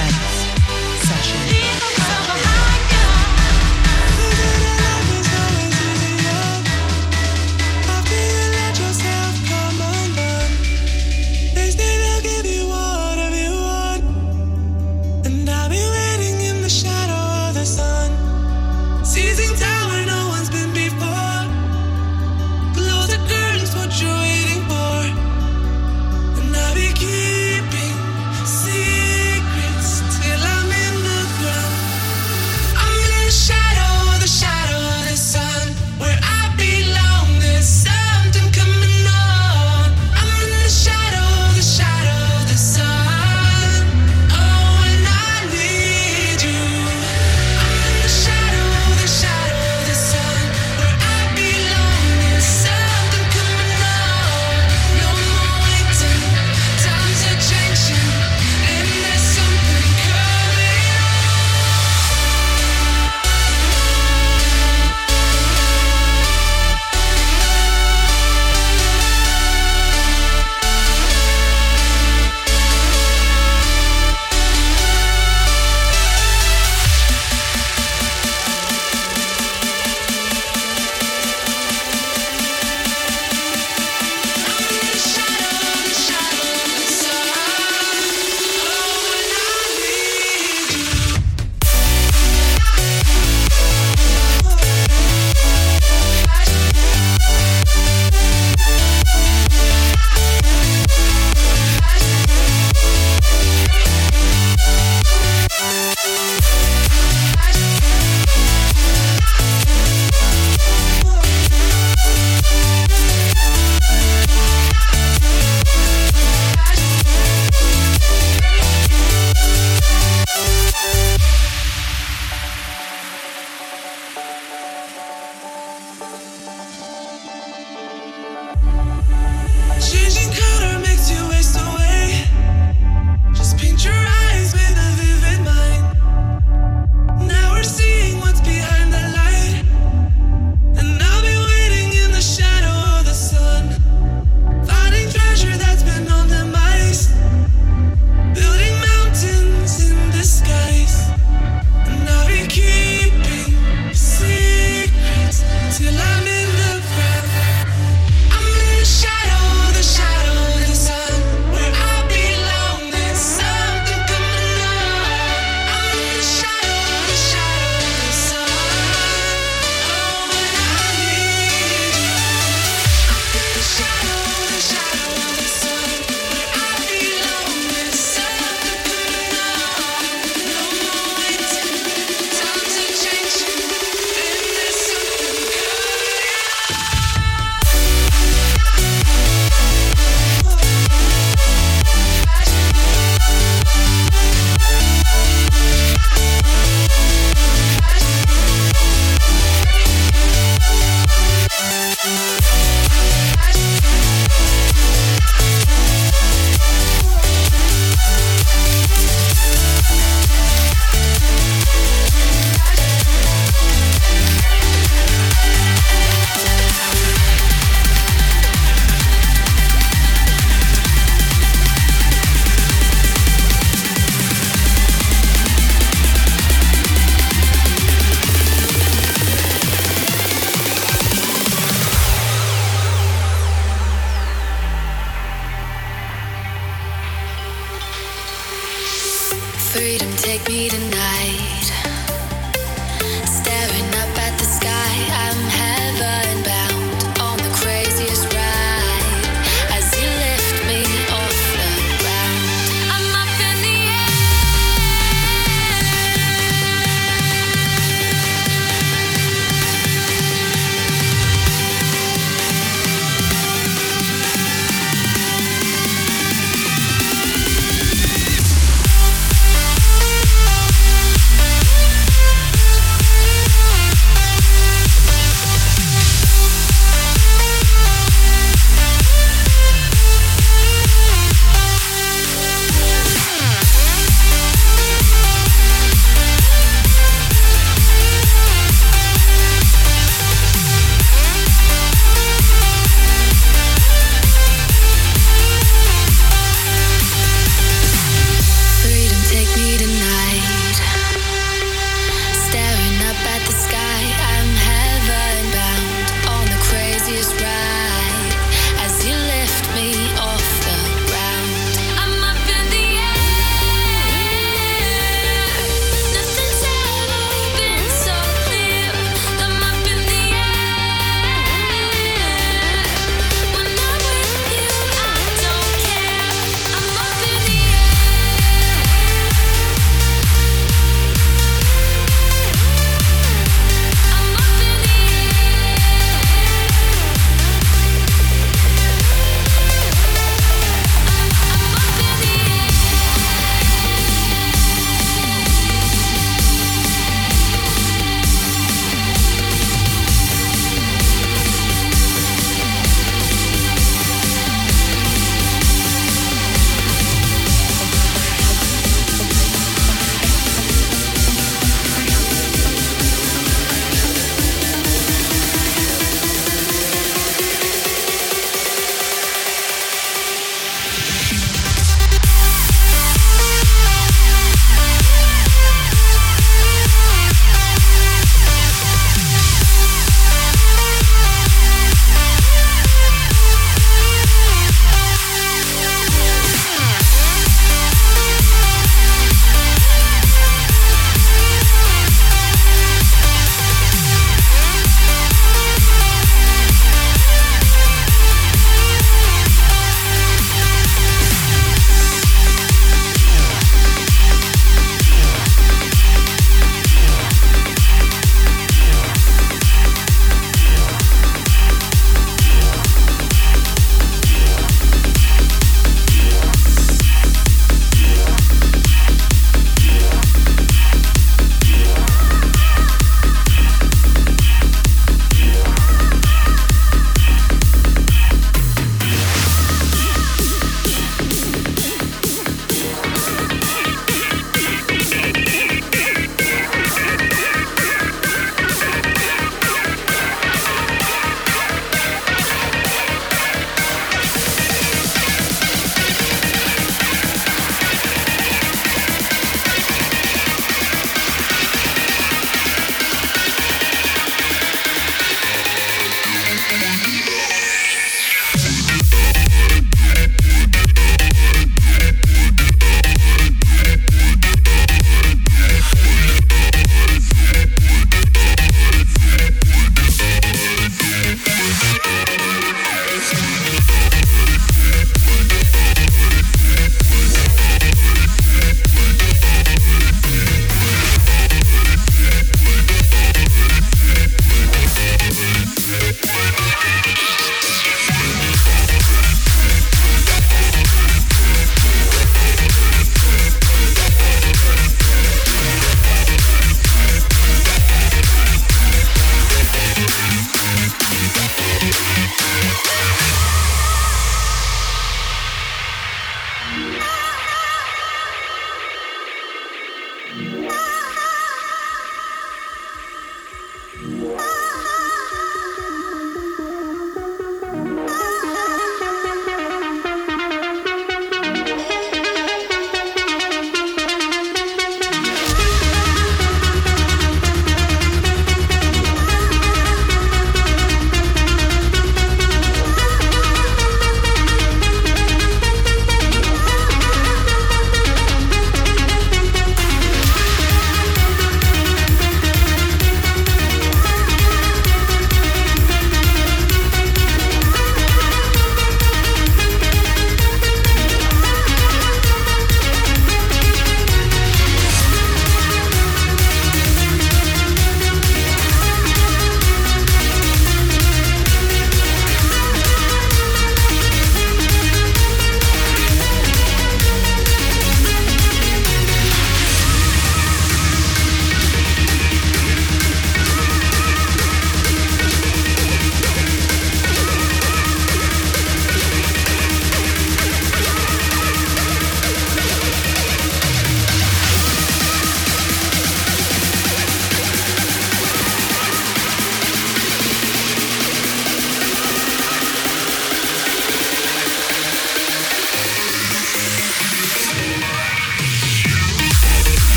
Sense Session.